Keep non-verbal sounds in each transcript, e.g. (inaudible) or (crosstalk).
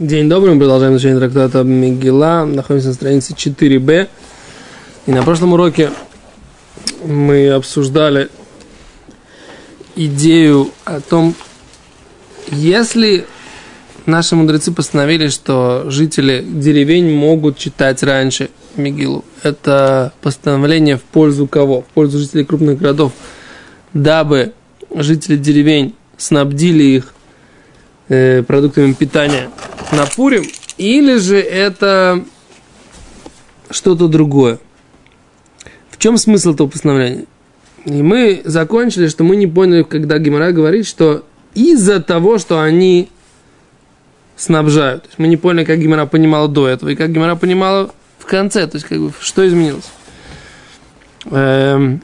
День добрый, мы продолжаем изучение трактата Мегила. Находимся на странице 4b. И на прошлом уроке мы обсуждали идею о том, если наши мудрецы постановили, что жители деревень могут читать раньше Мегилу, это постановление в пользу кого? В пользу жителей крупных городов, дабы жители деревень снабдили их э, продуктами питания на Пурим, или же это что-то другое. В чем смысл этого постановления? И мы закончили, что мы не поняли, когда Гимара говорит, что из-за того, что они снабжают. То есть мы не поняли, как Гимара понимала до этого, и как Гимара понимала в конце, то есть как бы что изменилось. Эм,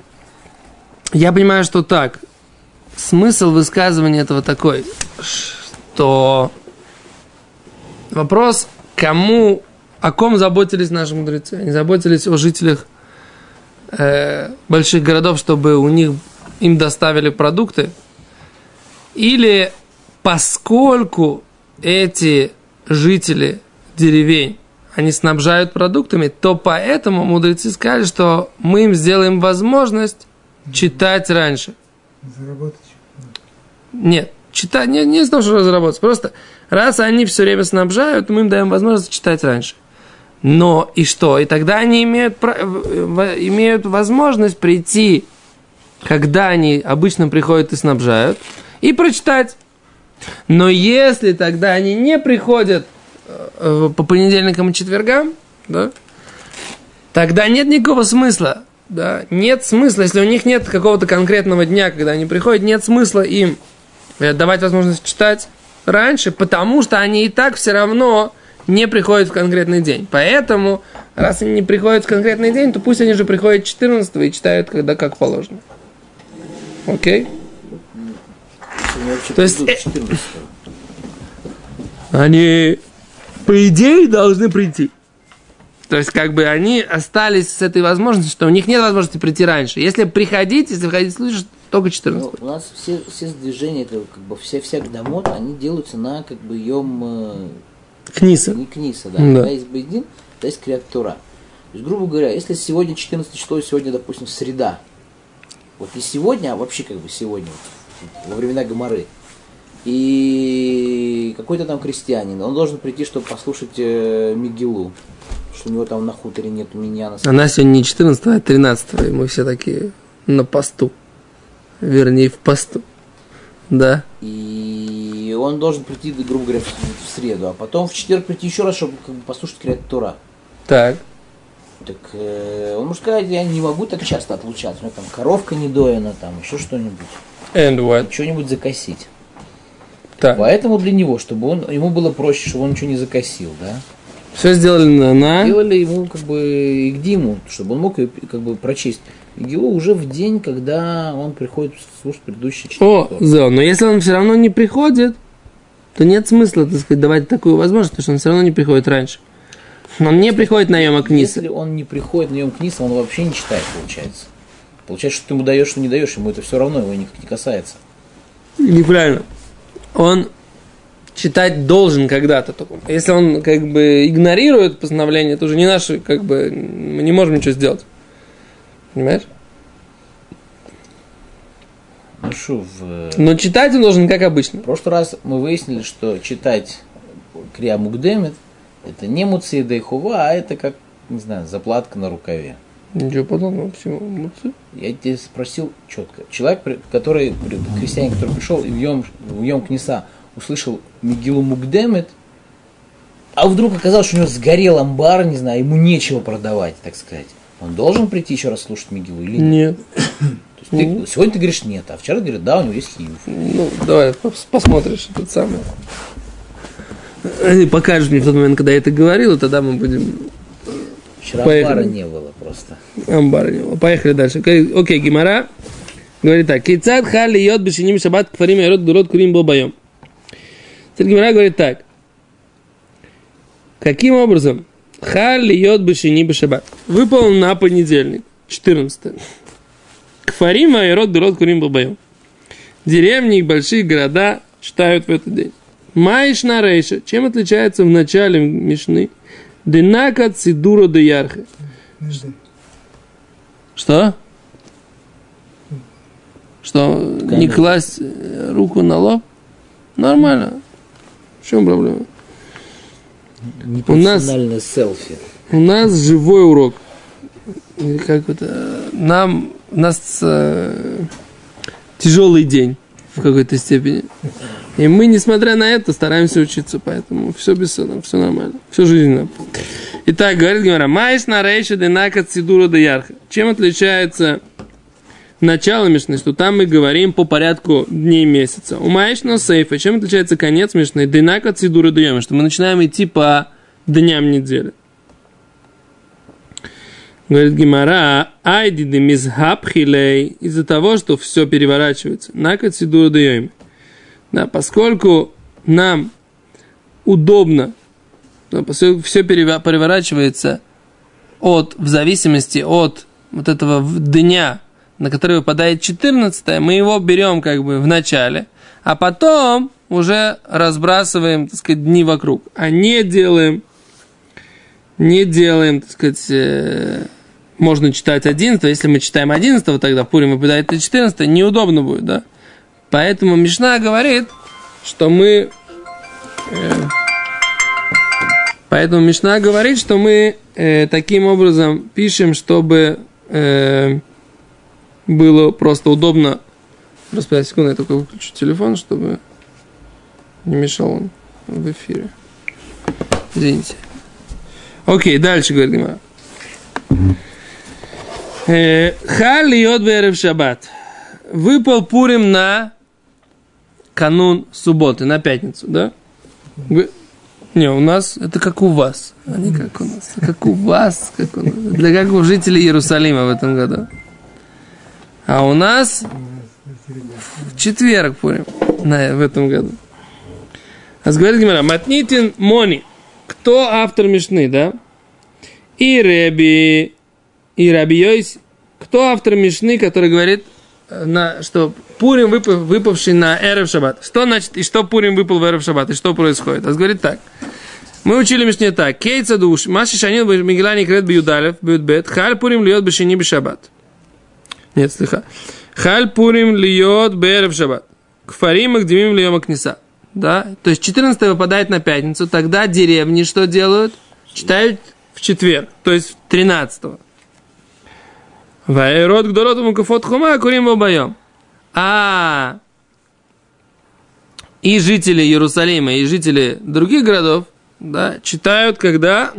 я понимаю, что так. Смысл высказывания этого такой, что вопрос, кому, о ком заботились наши мудрецы? Они заботились о жителях э, больших городов, чтобы у них им доставили продукты, или поскольку эти жители деревень, они снабжают продуктами, то поэтому мудрецы сказали, что мы им сделаем возможность читать раньше. Заработать. Нет, читать не, не из того, что заработать. Просто раз они все время снабжают, мы им даем возможность читать раньше. Но и что? И тогда они имеют, имеют возможность прийти, когда они обычно приходят и снабжают, и прочитать. Но если тогда они не приходят э, по понедельникам и четвергам, да, тогда нет никакого смысла. Да, нет смысла, если у них нет какого-то конкретного дня, когда они приходят, нет смысла им э, давать возможность читать раньше, потому что они и так все равно не приходят в конкретный день. Поэтому, раз они не приходят в конкретный день, то пусть они же приходят 14 и читают, когда как положено. Окей? То есть, э, они, по идее, должны прийти. То есть, как бы они остались с этой возможностью, что у них нет возможности прийти раньше. Если приходить, если входить в случай, только 14. Ну, у нас все, все движения, это как бы все всех домот, они делаются на как бы ем э, Книса. не книса, да. Да. Когда есть бейдин, то есть креатура. То есть, грубо говоря, если сегодня 14 число, и сегодня, допустим, среда, вот не сегодня, а вообще как бы сегодня, вот, во времена Гоморы, и какой-то там крестьянин, он должен прийти, чтобы послушать э, Мигилу, что у него там на хуторе нету миньяна. Она сегодня не 14, а 13, и мы все такие на посту. Вернее, в посту. Да. И он должен прийти, грубо говоря, в среду, а потом в четверг прийти еще раз, чтобы как бы, послушать Креатура. Так. Так э, он может сказать, я не могу так часто отлучаться. У меня там коровка не доена, там еще что-нибудь. And what? Что-нибудь закосить. Так. Поэтому для него, чтобы он, ему было проще, чтобы он ничего не закосил, да. Все сделали на, на... Делали ему как бы Игдиму, чтобы он мог ее как бы прочесть. Игилу уже в день, когда он приходит слушать предыдущие четыре О. Зо, но если он все равно не приходит, то нет смысла, так сказать, давать такую возможность, потому что он все равно не приходит раньше. Он не приходит на Йома Книса. Если он не приходит на Йом Книса, он вообще не читает, получается. Получается, что ты ему даешь, что не даешь, ему это все равно, его никак не касается. Неправильно. Он читать должен когда-то. Если он как бы игнорирует постановление, это уже не наше, как бы, мы не можем ничего сделать. Понимаешь? Ну что, в, Но читать он должен как обычно. в прошлый раз мы выяснили, что читать Крия Мукдемет это не Муци Дейхува, а это как, не знаю, заплатка на рукаве. Ничего подобного всего. Молодцы. Я тебя спросил четко. Человек, который, крестьянин, который пришел и в Йом, в Йом Книса услышал Мигилу Мукдемет, а вдруг оказалось, что у него сгорел амбар, не знаю, ему нечего продавать, так сказать. Он должен прийти еще раз слушать Мигилу или нет? Нет. Ты- сегодня ты говоришь нет, а вчера ты говоришь, да, у него есть хиюв. Ну, давай, пос- посмотришь этот самый. И покажешь мне в тот момент, когда я это говорил, и тогда мы будем Вчера Поехали. амбара не было просто. амбара не было. Поехали дальше. Окей, Гимара говорит так. Кицад хали йод бешиним шаббат кфарим ярод дурот курим бобаем. Теперь Гимара говорит так. Каким образом? Хали йод бешини бешаббат. Выпал на понедельник, 14 Кфарим ярод дурот курим бобаем. Деревни и большие города читают в этот день. Маиш на рейша. Чем отличается в начале Мишны? Денака цидура де ярхе. Что? Что, не класть э, руку на лоб? Нормально. В чем проблема? У нас- селфи. У нас живой урок. Как это? Нам, у нас э, тяжелый день в какой-то степени. И мы, несмотря на это, стараемся учиться, поэтому все без сына, все нормально, все жизненно. Итак, говорит Гимара, Майс на рейша денака цидура де ярха. Чем отличается начало Мишны, что там мы говорим по порядку дней месяца. У Майш на сейфа, чем отличается конец Мишны? Денака цидура де йома, что мы начинаем идти по дням недели. Говорит Гимара, айди де мизхабхилей, из-за того, что все переворачивается. На кацидуру даем. Да, поскольку нам удобно, поскольку все переворачивается от, в зависимости от вот этого дня, на который выпадает 14 мы его берем как бы в начале, а потом уже разбрасываем, так сказать, дни вокруг, а не делаем не делаем, так сказать, э, можно читать 11, если мы читаем 11, тогда Пурим выпадает и 14, неудобно будет, да? Поэтому Мишна говорит, что мы... э, поэтому Мишна говорит, что мы э, таким образом пишем, чтобы э, было просто удобно. Просто секунду, я только выключу телефон, чтобы не мешал он в эфире. Извините. Окей, дальше говорит Гимара. Э, Халь йод берев шаббат. Выпал Пурим на канун субботы, на пятницу, да? Не, у нас это как у вас, а не как у нас. Как у вас, как у нас. Для как у жителей Иерусалима в этом году. А у нас в четверг Пурим на, в этом году. А говорит Гимара, Матнитин Мони. Кто автор Мишны, да? И Реби, и Раби Йойс. Кто автор Мишны, который говорит, э, на, что Пурим выпав, выпавший на Эрев Шаббат. Что значит, и что Пурим выпал в Эрев Шаббат, и что происходит? А говорит так. Мы учили Мишне так. Кейца душ, маши шанил Мигелани крет бьюдалев, бьютбет, халь Пурим льет бешени бешаббат. Нет, слыха. Халь Пурим льет берев Шаббат. Кфарим Агдимим льем Акниса. Да? То есть 14 выпадает на пятницу, тогда деревни что делают? Читают в четверг, то есть 13 Вайрод гдорот мукафот хума курим обоем. А и жители Иерусалима, и жители других городов, да, читают когда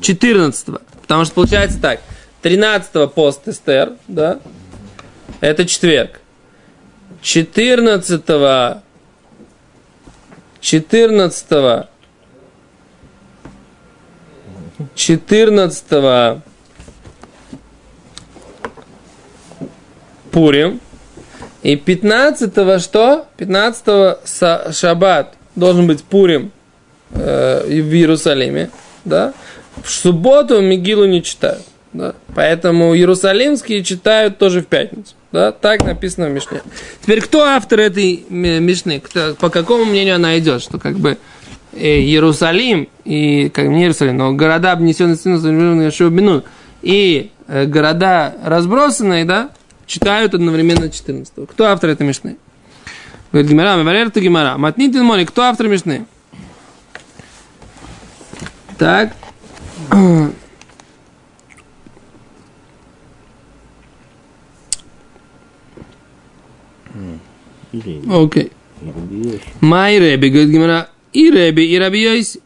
14 Потому что получается так, 13 пост Эстер, да, это четверг. 14 14 14 Пурим. И 15 что? 15 са- шаббат должен быть Пурим э, в Иерусалиме. Да? В субботу Мигилу не читают. Да? Поэтому иерусалимские читают тоже в пятницу. Да? Так написано в Мишне. Теперь, кто автор этой Мишны? Кто- по какому мнению она идет? Что как бы э, Иерусалим и, как не Иерусалим, но города, обнесенные сыном Бину, и э, города разбросанные, да, читают одновременно 14 Кто автор этой Мишны? Говорит Гимара, Маварер ты Гимара. Матнитин Мони, кто автор Мишны? Так. (clears throat) Окей. Май Реби, говорит Гимара, и Реби, и Раби Йойси.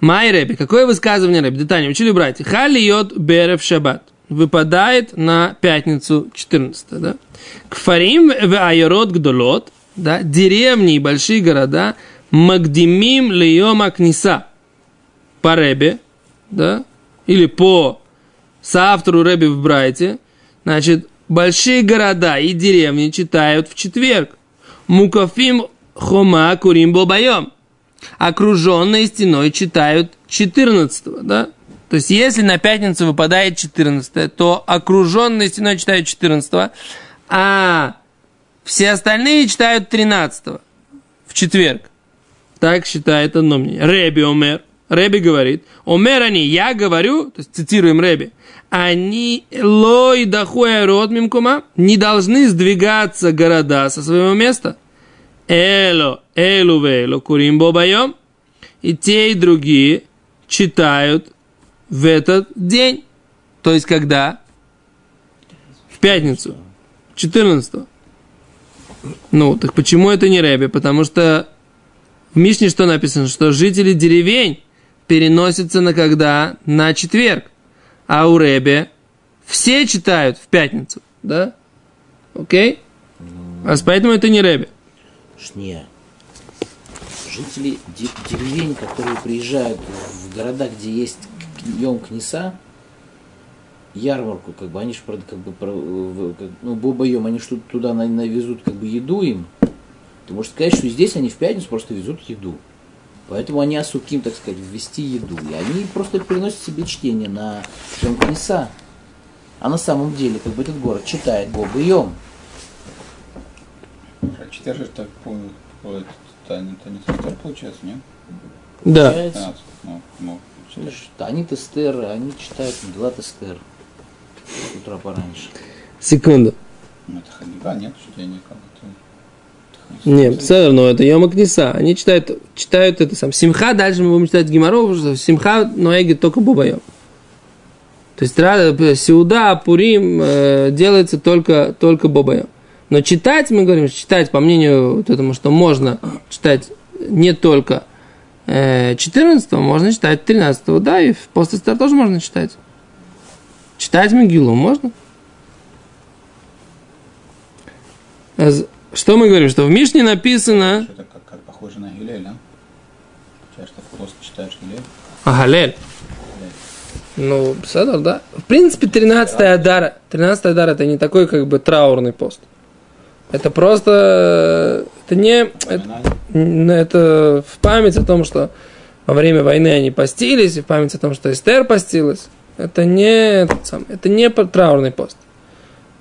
Май Реби, какое высказывание Реби? Детание, учили братья. Халиот берев шаббат. Выпадает на пятницу 14, да? Кфарим в айород гдолот, да? Деревни и большие города. Магдимим льема книса. По Ребе, да? Или по соавтору Реби в Брайте. Значит, большие города и деревни читают в четверг. Мукафим хома курим болбоем. Окруженные стеной читают 14 да? То есть, если на пятницу выпадает 14 то окруженные стеной читают 14 а все остальные читают 13 в четверг. Так считает одно мнение. Реби Омер. Реби говорит. Омер они, я говорю, то есть цитируем Реби, они лой дахуя род мимкума, не должны сдвигаться города со своего места. Эло, элу вело, курим бобайом. И те, и другие читают в этот день. То есть когда? В пятницу. 14 Ну, так почему это не Рэби? Потому что в Мишне что написано? Что жители деревень переносятся на когда? На четверг. А у Рэби все читают в пятницу. Да? Окей? А поэтому это не Рэби. Шния. Жители де- деревень, которые приезжают в города, где есть Йом Книса, ярмарку, как бы, они же, как бы, ну, Боба-Йом, они же туда на- навезут, как бы, еду им. Ты можешь сказать, что здесь они в пятницу просто везут еду. Поэтому они осуким, так сказать, ввести еду. И они просто приносят себе чтение на Йом Книса. А на самом деле, как бы, этот город читает Боба-Йом. А четверг же так по, по это, это не Тестер получается, нет? Да. Получается. 15. Ну, ну, четверг. Слышь, Они Тестер, они читают Мегилат Тестер. С утра пораньше. Секунду. Ну, это Хагига, нет, чтение как Нет, все равно, это Йома Книса. Они читают, читают это сам. Симха, дальше мы будем читать Гимаров, что Симха Ноэги только Бубайом. То есть Ра- Сеуда, Пурим э, делается только, только Бобайом. Но читать, мы говорим, читать, по мнению вот этому, что можно читать не только э, 14 можно читать 13 да, и в постестер тоже можно читать. Читать Мегилу можно. А Что мы говорим? Что в Мишне написано... Что-то как, как похоже на Гилель, да? Сейчас что в пост читаешь Гилель. Агалель. Ну, Седор, да. В принципе, 13 Адара. 13 Адара это не такой как бы траурный пост. Это просто... Это не... Это, это в память о том, что во время войны они постились, и в память о том, что Эстер постилась. Это не, сам, это не траурный пост.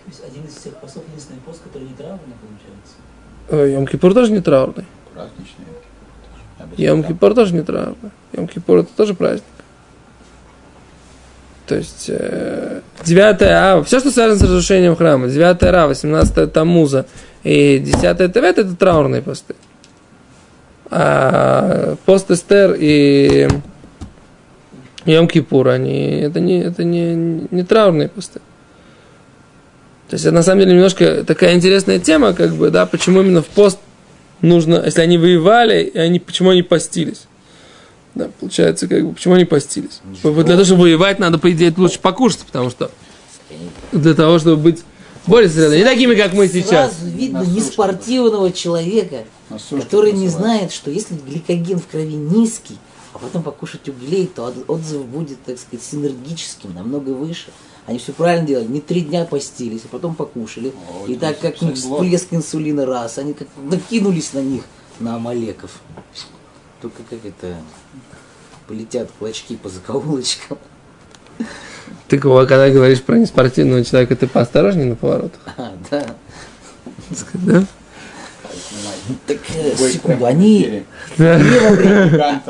То есть один из всех постов, единственный пост, который не получается. Йом-Кипур тоже не траурный. Бы Йом-Кипур тоже не траурный. Йом-Кипур это тоже праздник. То есть, э, 9 А, все, что связано с разрушением храма, 9 Ра, 18 Тамуза и 10 Тевет, это траурные посты. А пост Эстер и Йом Кипур, они, это, не, это не, не траурные посты. То есть, это на самом деле немножко такая интересная тема, как бы, да, почему именно в пост нужно, если они воевали, и они, почему они постились. Да, получается, как бы, почему они постились? Вот Для того, чтобы воевать, надо, по идее, лучше покушать, потому что для того, чтобы быть более сосредоточенными. Не такими, как мы сейчас. Сразу видно неспортивного человека, который не знает, что если гликоген в крови низкий, а потом покушать углей, то от- отзыв будет, так сказать, синергическим, намного выше. Они все правильно делали, не три дня постились, а потом покушали. О, И так как всплеск инсулина раз, они как накинулись на них, на амалеков. Только как это, полетят клочки по закоулочкам. Ты, когда говоришь про неспортивного человека, ты поосторожнее на поворотах. А, да. Да? Так, э, Ой, секунду, они не во время.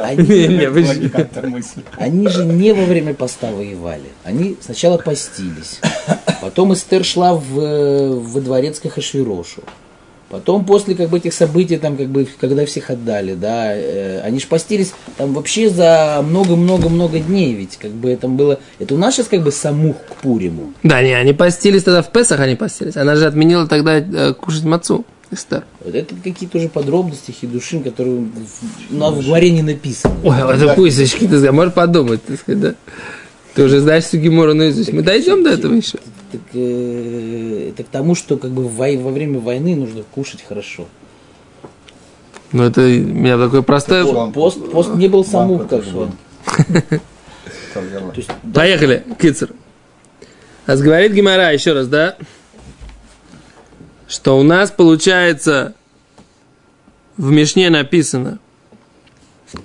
Они- же не во время поста воевали. Они сначала постились. Потом Эстер шла в, э, во дворец к Ахашвирошу. Потом после как бы этих событий, там, как бы, когда всех отдали, да, э, они же постились там вообще за много-много-много дней, ведь как бы это было, это у нас сейчас как бы самух к Пуриму. Да, не, они постились тогда в Песах, они постились. Она же отменила тогда э, кушать мацу. Эстер. Вот это какие-то уже подробности хидушин, которые в, ну, в говоре не написаны. Ой, это пусть, ты знаешь, можешь подумать, так сказать, да? Ты уже знаешь всю Гимору наизусть. Мы дойдем до этого еще. Так, э, это к тому, что как бы вой- во время войны нужно кушать хорошо. Ну, это у меня такое простое... Сон. Пост, пост не был Банку как бы. (laughs) Поехали, Кицер. А говорит Гимара еще раз, да? Что у нас получается в Мишне написано,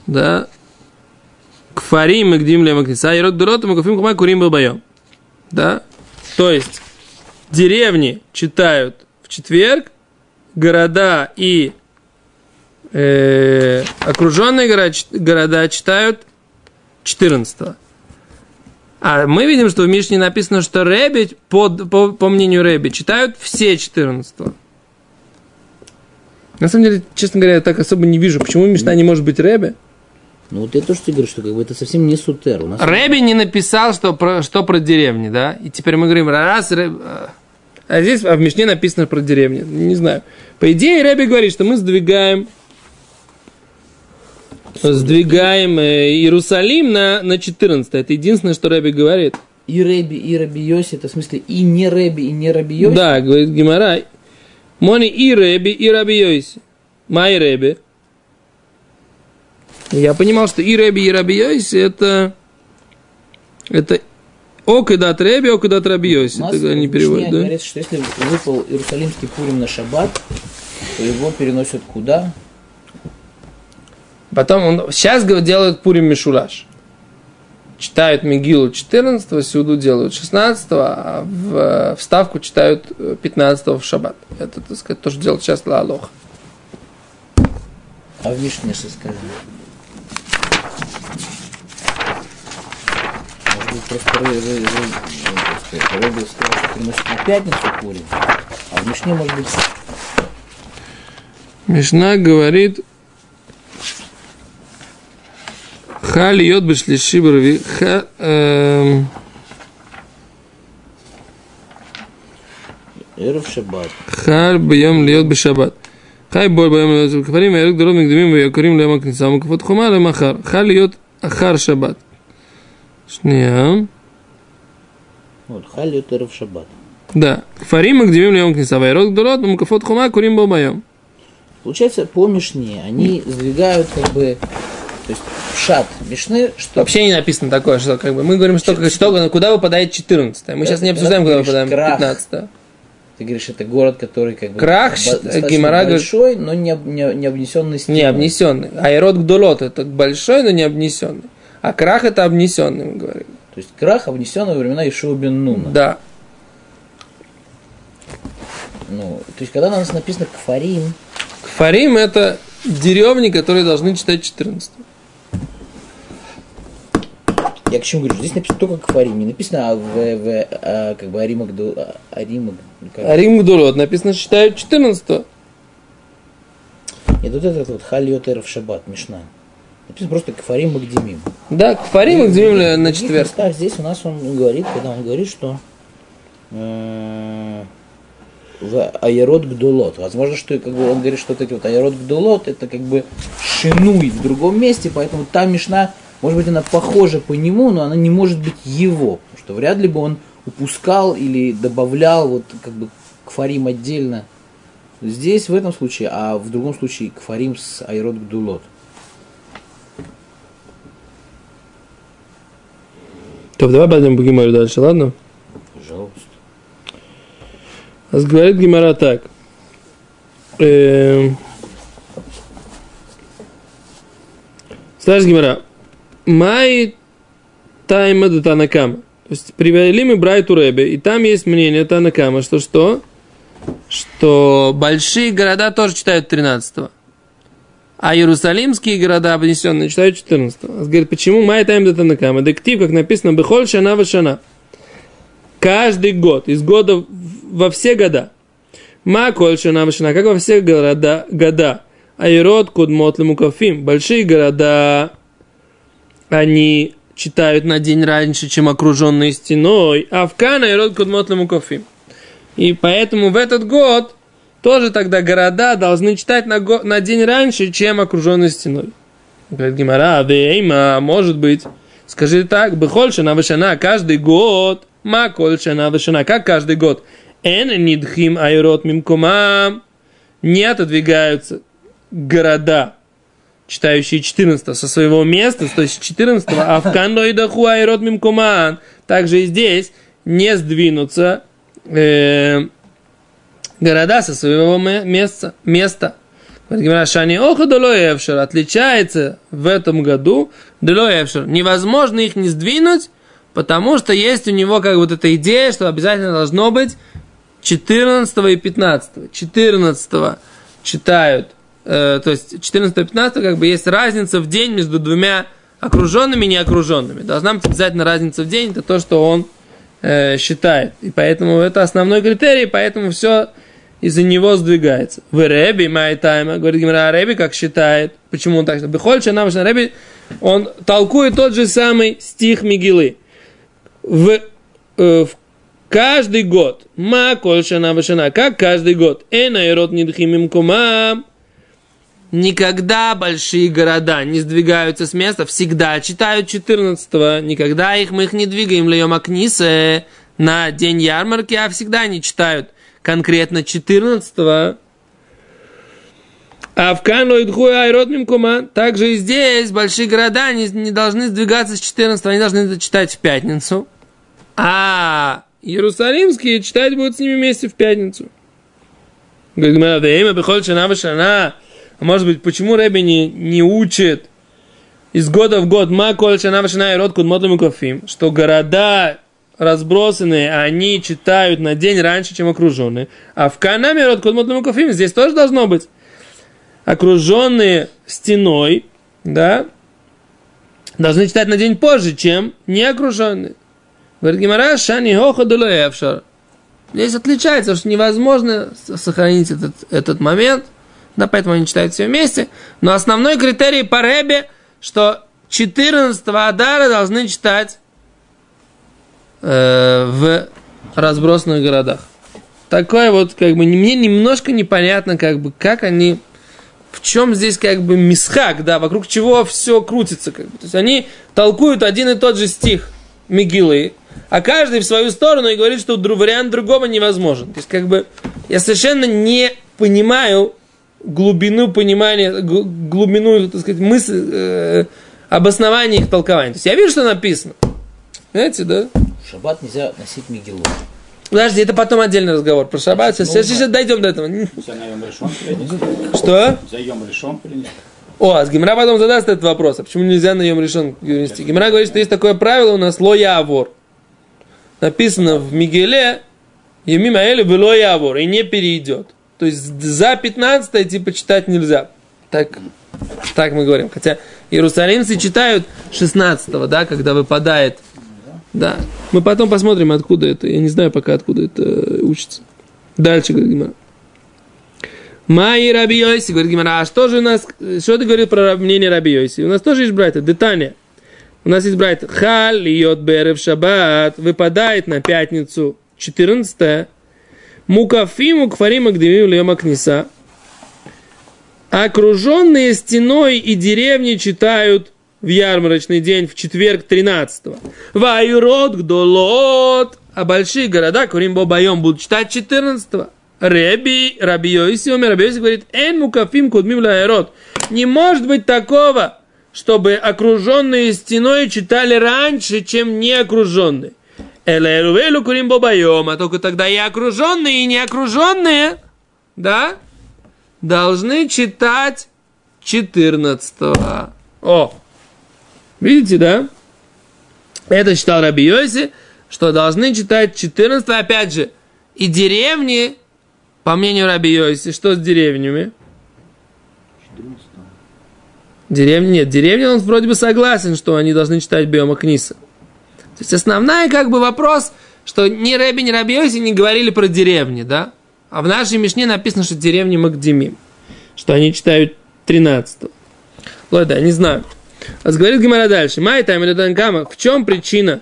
да? Кфарим и гдим лемакниса, и род дуротом и куфим кумай курим бабайом. Да? То есть, деревни читают в четверг, города и э, окруженные города, города читают 14 А мы видим, что в Мишне написано, что Рэби, под, по, по мнению Рэби, читают все 14 На самом деле, честно говоря, я так особо не вижу, почему Мишна не может быть Рэби. Ну вот я тоже тебе говорю, что как бы это совсем не сутер. У нас Рэби не написал, что про, что про деревни, да? И теперь мы говорим, раз Рэби... А здесь а в Мишне написано про деревни. Не знаю. По идее, Рэби говорит, что мы сдвигаем сдвигаем э, Иерусалим на, на 14. Это единственное, что Рэби говорит. и Рэби, и Раби Йоси, это в смысле и не Рэби, и не Раби Йоси. Да, говорит Гимара. Мони и Рэби, и Раби Йоси. Май Рэби. Я понимал, что и Рэби, и Раби Йоси это... Это Окидат Рэби, Окидат Раби Йоси. Так они переводят, да? говорится, что если выпал Иерусалимский Пурим на шаббат, то его переносят куда? Потом он, сейчас делают Пурим Мишулаш. Читают Мигилу 14 Сюду делают 16 а в э, вставку читают э, 15 в Шаббат. Это, так сказать, то, что делают сейчас Ла Алоха. А в Мишне что сказано? Может быть, просто сказал, что на пятницу Пурим, а в Мишне, может быть, Мишна говорит Ха льет бы шлиши брови. Ха... Эм... Эрв шаббат. Хар бьем льет бы шаббат. Хай бой бьем льет бы кафарим, эрг дорог мигдамим, я курим лема кница, мукафот хума лема хар. Ха льет ахар шаббат. Шния. Вот, ха льет эрв шаббат. Да. Кафарим, мигдамим, лема кница, вайрог дорог, мукафот хума, курим бомбаем. Получается, по Мишне они сдвигают как бы то есть шат Мишны, что Вообще не написано такое, что как бы мы говорим, что, что куда выпадает 14 Мы сейчас не обсуждаем, куда выпадаем крах. 15 ты говоришь, это город, который как бы Крах, Гемара говорит- большой, но не, об- не, не обнесенный стеной. Не обнесенный. Айрод гдолот это большой, но не обнесенный. А крах это обнесенный, мы говорим. То есть крах обнесенный во времена Ишуа бен Нуна. Да. Ну, то есть, когда у нас написано Кфарим, Кфарим это деревни, которые должны читать 14. Я к чему говорю? Здесь написано только Кфарим, не написано а, в, в а, как бы Арима Гду- а, Арим Гдулот написано, что читают 14. Нет, вот этот вот Хальот Эров Шаббат, Мишна. Написано просто Кфарим Магдимим. Да, Кфарим земля на В четверг. местах здесь у нас он говорит, когда он говорит, что э, в Аерот Гдулот. Возможно, что как бы он говорит, что вот эти вот Аерот Гдулот это как бы шинуй в другом месте, поэтому там Мишна, может быть, она похожа по нему, но она не может быть его. Потому что вряд ли бы он упускал или добавлял вот как бы Кфарим отдельно здесь в этом случае, а в другом случае Кфарим с Айрот Гдулот. То давай пойдем по Гимаре дальше, ладно? Пожалуйста. А говорит Гимара так. Эм. Слышь, Гимара. Май тайма до Танакама. То есть привели мы Брайту Ребе, и там есть мнение Танакама, что что? Что большие города тоже читают 13 а иерусалимские города, обнесенные, читают 14 Говорит, почему Май тайм до Танакама? Дектив, как написано, Бехоль Шана Вашана. Каждый год, из года во все года. Ма коль шана вышина, как во все города, года. Айрод кудмот лемукафим. Большие города, они читают на день раньше, чем окруженные стеной. А в Кан айрод кудмот лемукафим. И поэтому в этот год тоже тогда города должны читать на, го- на день раньше, чем окруженные стеной. Говорит Гимара, вейма, может быть. Скажи так, бехоль шана вышана, каждый год. Ма коль шана вышана, как каждый год. Эн нидхим айрот мимкумам. Не отодвигаются города, читающие 14 со своего места, то есть 14 а в каноидаху айрот мимкуман. Также и здесь не сдвинутся э, города со своего ме- места. места. Шани эвшер отличается в этом году долой эвшер. Невозможно их не сдвинуть, потому что есть у него как вот эта идея, что обязательно должно быть 14 и 15. 14 читают э, то есть 14-15, как бы есть разница в день между двумя окруженными и неокруженными. Должна быть обязательно разница в день, это то, что он э, считает. И поэтому это основной критерий, поэтому все из-за него сдвигается. В Реби, май тайма, говорит Гимара, Реби как считает, почему он так считает? Бехольча нам Реби, он толкует тот же самый стих Мигилы. В, э, в каждый год, ма кольшана вашана, как каждый год, эна и рот нидхимим кумам, никогда большие города не сдвигаются с места, всегда читают 14-го, никогда их мы их не двигаем, льем акнисе на день ярмарки, а всегда они читают конкретно 14-го. А в Кану и Айродним Кума, также и здесь большие города не, не должны сдвигаться с 14 они должны это читать в пятницу. А Иерусалимские читать будут с ними вместе в пятницу. Говорит, время приходит шана шана. А может быть, почему Рэби не, не учит из года в год ма коль шана шана и род кудмотлым кофим, что города разбросанные, они читают на день раньше, чем окруженные. А в Канаме род Кудмотному Кофим здесь тоже должно быть окруженные стеной, да, должны читать на день позже, чем не окруженные. Говорит Гимара, шани хоха Здесь отличается, что невозможно сохранить этот, этот момент, да, поэтому они читают все вместе. Но основной критерий по Ребе, что 14 Адара должны читать э, в разбросанных городах. Такое вот, как бы, мне немножко непонятно, как бы, как они, в чем здесь, как бы, мисхак, да, вокруг чего все крутится, как бы. То есть они толкуют один и тот же стих Мигилы, а каждый в свою сторону и говорит, что вариант другого невозможен. То есть, как бы, я совершенно не понимаю глубину понимания, глубину, так сказать, мысль, э, обоснования их толкования. То есть, я вижу, что написано. Знаете, да? В шаббат нельзя носить мигелу. Подожди, это потом отдельный разговор про шаббат. Сейчас, сейчас, сейчас дойдем до этого. Что? Заем решен принести. О, а с Гимра потом задаст этот вопрос. А почему нельзя на нем решен перенести? Гимра говорит, что есть такое правило у нас лоя авор. Написано в Мигеле, Емима Эли лоя авор, и не перейдет. То есть за 15 типа читать нельзя. Так, так мы говорим. Хотя иерусалимцы читают 16 да, когда выпадает да. Мы потом посмотрим, откуда это. Я не знаю пока, откуда это учится. Дальше, говорит Гимара. Майи Раби Йоси, говорит Гимара, а что же у нас, что ты говорил про мнение Раби Йоси? У нас тоже есть братья, детание. У нас есть братья. Хал йод берев шаббат, выпадает на пятницу 14 Мукафиму кфарима гдевим льема книса. Окруженные стеной и деревни читают в ярмарочный день, в четверг 13-го. Ваюрод гдолот. А большие города, Курим Бобайом, будут читать 14-го. Реби, Раби Йоси, Омер Раби Йоси говорит, эн мукафим кудмим лаэрот. Не может быть такого, чтобы окруженные стеной читали раньше, чем не окруженные. Элэрувелю курим бобайом, а только тогда и окруженные, и не окруженные, да, должны читать 14 -го. О, Видите, да? Это читал Раби Йоси, что должны читать 14 опять же, и деревни, по мнению Раби Йоси, что с деревнями? 14 Деревни нет, деревня он вроде бы согласен, что они должны читать Биома Книса. То есть основная как бы вопрос, что ни Рэби, ни Раби не говорили про деревни, да? А в нашей Мишне написано, что деревни Магдимим, что они читают 13 Ладно, не знаю. А говорит Гимара дальше. Май тайм кама. В чем причина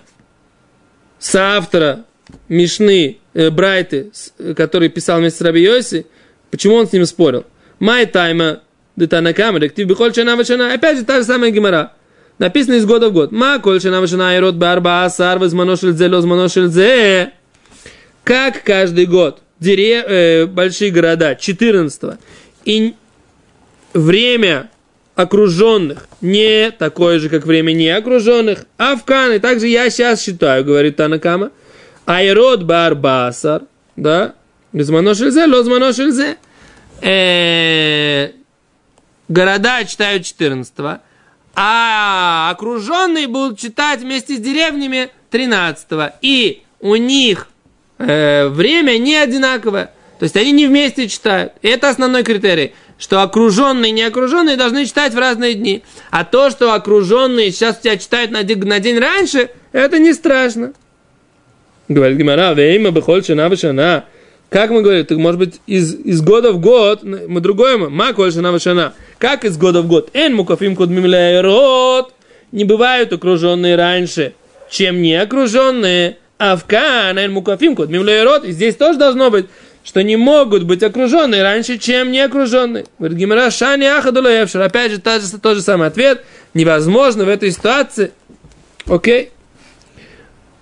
соавтора Мишны э, Брайты, э, который писал вместе с Раби Йоси, почему он с ним спорил? Май тайма детанакама, ректив бихоль чана вачана. Опять же та же самая Гимара. Написано из года в год. Ма коль чана вачана и род барба асар возманошель зе. Как каждый год дерев, э, большие города 14 и время окруженных не такое же, как время не окруженных. Афканы, также я сейчас считаю, говорит Танакама. Айрод барбасар, да, безмано шельзе, лозмано шельзе. Э, города читают 14 а окруженные будут читать вместе с деревнями 13 И у них э, время не одинаковое. То есть они не вместе читают. Это основной критерий что окруженные и неокруженные должны читать в разные дни. А то, что окруженные сейчас тебя читают на день, на день раньше, это не страшно. Говорит Гимара, вейма бехоль шана вешана. Как мы говорим, так может быть из, из года в год, мы другое, ма коль шана вешана. Как из года в год? Эн мукафим кудмим рот. Не бывают окруженные раньше, чем не окруженные. Авкан, эн мукафим кудмим рот. И здесь тоже должно быть, что не могут быть окруженные раньше, чем не окруженные. Говорит Гимара, шани ахадулаевшер. Опять же, тот же, тот же самый ответ. Невозможно в этой ситуации. Окей?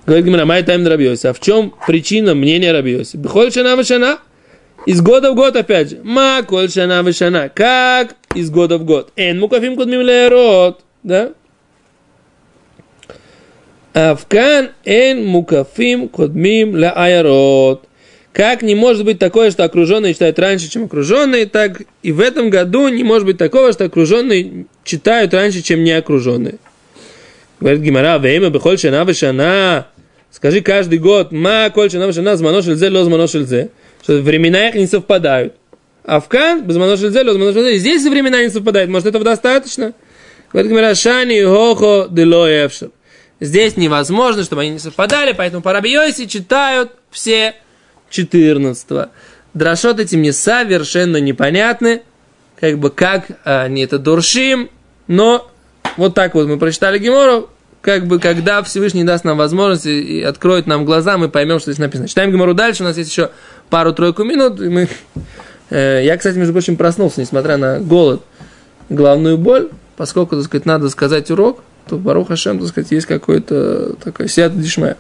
Говорит Гимара, май тайм рабиоси. А в чем причина мнения рабиоси? Бихоль шана вышана. Из года в год, опять же. Ма коль шана вышана. Как из года в год? Эн мукафим кудмим леерот. Да? Авкан эн мукафим кодмим ля айрот. Как не может быть такое, что окруженные читают раньше, чем окруженные, так и в этом году не может быть такого, что окруженные читают раньше, чем не окруженные. Говорит Гимара, время бехоль шана вешана Скажи каждый год, ма коль шана шана змано шельзе, ло. Что времена их не совпадают. А в кан, без змано шельзе, ло змано шельзе. Здесь времена не совпадают. Может, этого достаточно? Говорит Гимара, шани хохо дело эвшер. Здесь невозможно, чтобы они не совпадали, поэтому по Рабиосе читают все 14 -го. Драшот эти мне совершенно непонятны, как бы как они это дуршим, но вот так вот мы прочитали Гемору, как бы, когда Всевышний даст нам возможность и откроет нам глаза, мы поймем, что здесь написано. Читаем Гемору дальше, у нас есть еще пару-тройку минут. И мы... Э, я, кстати, между прочим, проснулся, несмотря на голод, главную боль, поскольку, так сказать, надо сказать урок, то Барух Хашем, так сказать, есть какой-то такой сят дишмая.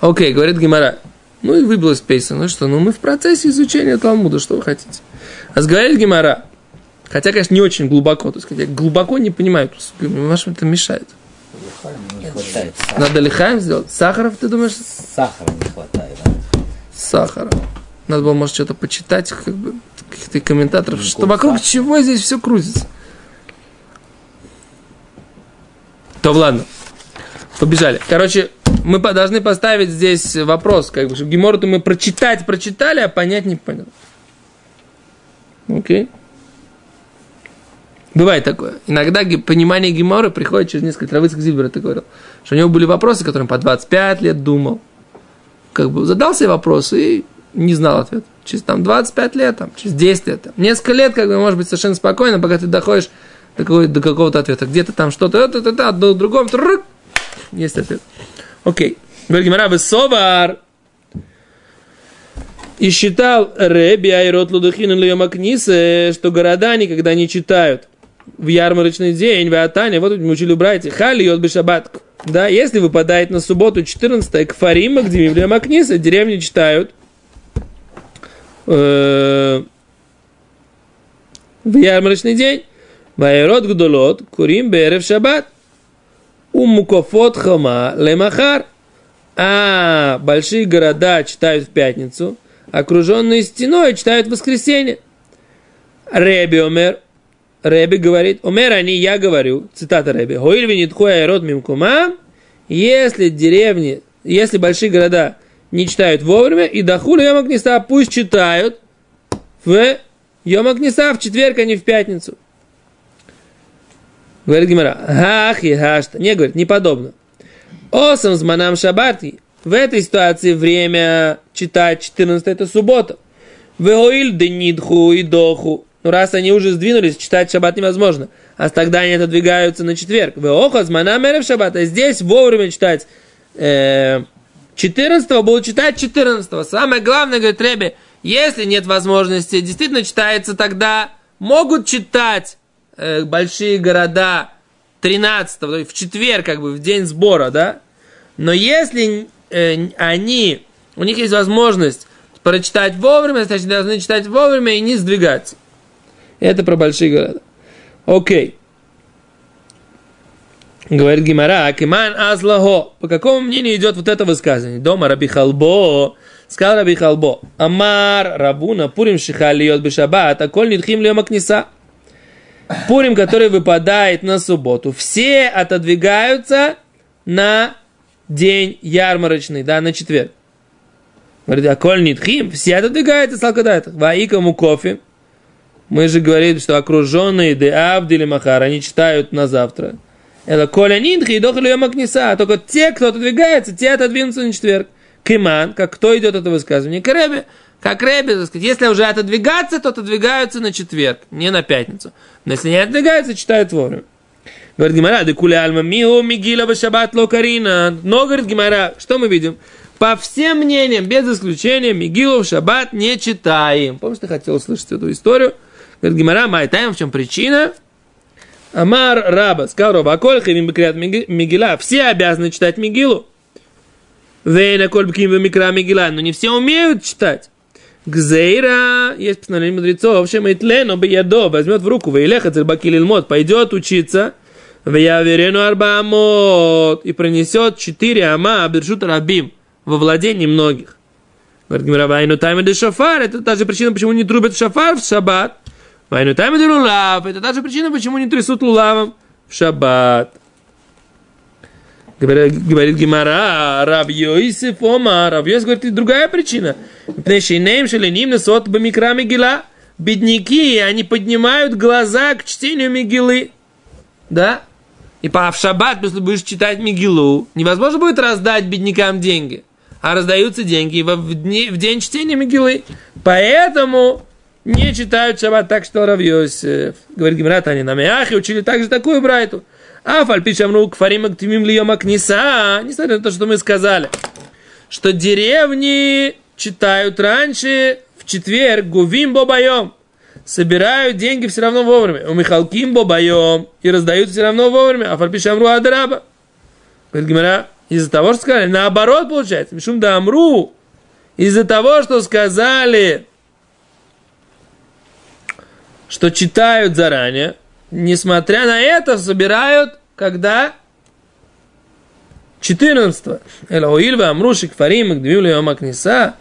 Окей, говорит Гимара. Ну и выбилась песня. Ну что, ну мы в процессе изучения Талмуда, что вы хотите. А говорит Гимара, хотя, конечно, не очень глубоко, то есть, я глубоко не понимаю, вашим это мешает. Не хватает сахара. Надо лихаем сделать? Сахаров, ты думаешь? Сахара не хватает. да. Сахара. Надо было, может, что-то почитать, как бы, каких-то комментаторов, Ну, что вокруг сахар. чего здесь все крутится. То ладно. Побежали. Короче, мы должны поставить здесь вопрос, как бы, чтобы Гемору-то мы прочитать прочитали, а понять не понял. Окей. Бывает такое. Иногда понимание Гемора приходит через несколько Равыцк Зильбер это говорил. Что у него были вопросы, которые он по 25 лет думал. Как бы задал себе вопрос и не знал ответ. Через там 25 лет, там, через 10 лет. Там, несколько лет, как бы, может быть, совершенно спокойно, пока ты доходишь до, какого- до какого-то ответа. Где-то там что-то, это, это, до другом, трррк, есть ответ. Окей. Говорит Гемора, «Вы совар. И считал Реби Айрот Лудухин Льямакнисе, что города никогда не читают в ярмарочный день, в Атане, вот мы учили братья, Хали Йод Бешабат. Да, если выпадает на субботу 14 к Фарима, где в Макниса, деревни читают э, в ярмарочный день. Вайрот Гдолот, Курим Берев Шаббат. У Мукофот Хама Лемахар. А большие города читают в пятницу, окруженные стеной читают в воскресенье. Реби Омер, Реби говорит, Омер они, я говорю, цитата Реби, Хоиль винитхуя род мимкума, если деревни, если большие города не читают вовремя, и дахули Йомагниса пусть читают в Йомагниса в четверг, а не в пятницу. Говорит Гимара, ах, ехашта. Не, говорит, не подобно. Осам с манам шабати. В этой ситуации время читать 14 это суббота. Веоиль денидху и доху. Ну, раз они уже сдвинулись, читать шаббат невозможно. А тогда они отодвигаются на четверг. Веоха с манам шаббат. А здесь вовремя читать э, 14 будут читать 14 Самое главное, говорит Реби, если нет возможности, действительно читается тогда, могут читать э, большие города 13 то есть в четверг, как бы в день сбора, да. Но если э, они, у них есть возможность прочитать вовремя, значит, должны читать вовремя и не сдвигаться. Это про большие города. Окей. Говорит Гимара, Акиман Азлахо. По какому мнению идет вот это высказывание? Дома Раби Халбо. Сказал Раби Халбо. Амар Рабуна Пурим Шихалиот Бешабат, а коль нитхим Лемакниса. Пурим, который выпадает на субботу. Все отодвигаются на день ярмарочный, да, на четверг. Говорит, а коль нитхим, все отодвигаются, когда это. Ваика кофе. Мы же говорили, что окруженные де Авдили Махар, они читают на завтра. Это Коля Нинтхи и Дохали Макниса. Только те, кто отодвигается, те отодвинутся на четверг. Киман, как кто идет это высказывание? К Ребе. Как Ребе, так сказать, если уже отодвигаться, то отодвигаются на четверг, не на пятницу. Но если не отодвигаются, читают вовремя. Говорит Гимара, да куля альма мио мигила башабат локарина. Но, говорит Гимара, что мы видим? По всем мнениям, без исключения, Мигилу в шаббат не читаем. Помнишь, ты хотел услышать эту историю? Говорит Гимара, майтаем, в чем причина? Амар Раба, сказал Раба, Аколь хивим бекрят Мигила. Все обязаны читать Мигилу. Вейна коль бким микра Мигила. Но не все умеют читать. Гзейра, есть постановление мудрецов, в общем, Итлено ядо возьмет в руку, вейлеха цельбакиль льмот, пойдет учиться, в яверену арбамот, и пронесет четыре ама абиршут рабим, во владении многих. Говорит Гимара, вайну тайме де шафар, это та же причина, почему не трубят шафар в шаббат. Вайну тайме де лулав, это та же причина, почему не трясут лулавом в шаббат. Говорит, говорит Гимара, Раб Йосиф Ома, Раб Йосиф говорит, и другая причина. Пнешинеем шеленим несот бамикра Мегила. Бедняки, они поднимают глаза к чтению Мегилы. Да? И по в шаббат, если будешь читать Мегилу, невозможно будет раздать беднякам деньги. А раздаются деньги в, дни, в день чтения Мегилы. Поэтому не читают шаббат так, что Рав Йосиф. Говорит Гимрат, они на Меахе учили также такую брайту. А фальпишамру кфарим активим льема книса. Несмотря на то, что мы сказали, что деревни читают раньше в четверг гувим бобаем. Собирают деньги все равно вовремя. У Михалким бобаем. И раздают все равно вовремя. А фальпишамру адраба. Говорит Гимара, из-за того, что сказали, наоборот получается. Мишум да амру. Из-за того, что сказали, что читают заранее, несмотря на это, собирают когда? 14. Элоиль ва амрушик фарим гдвим льем акниса.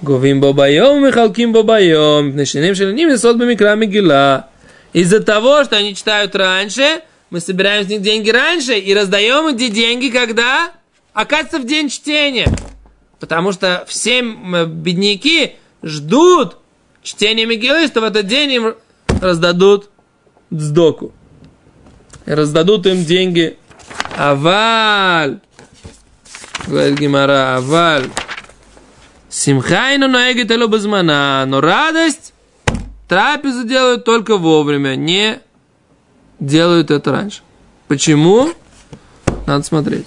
Говим бабайом и халким бабайом. Начинаем шелиним несот бамикра мигила. Из-за того, что они читают раньше, мы собираем с них деньги раньше и раздаем эти деньги, когда? Оказывается, в день чтения. Потому что все бедняки ждут чтения Мигилы, что в этот день им раздадут сдоку. Раздадут им деньги. Аваль. Говорит Гимара, аваль. Симхайну наэгет элу безмана. Но радость трапезу делают только вовремя, не делают это раньше. Почему? Надо смотреть.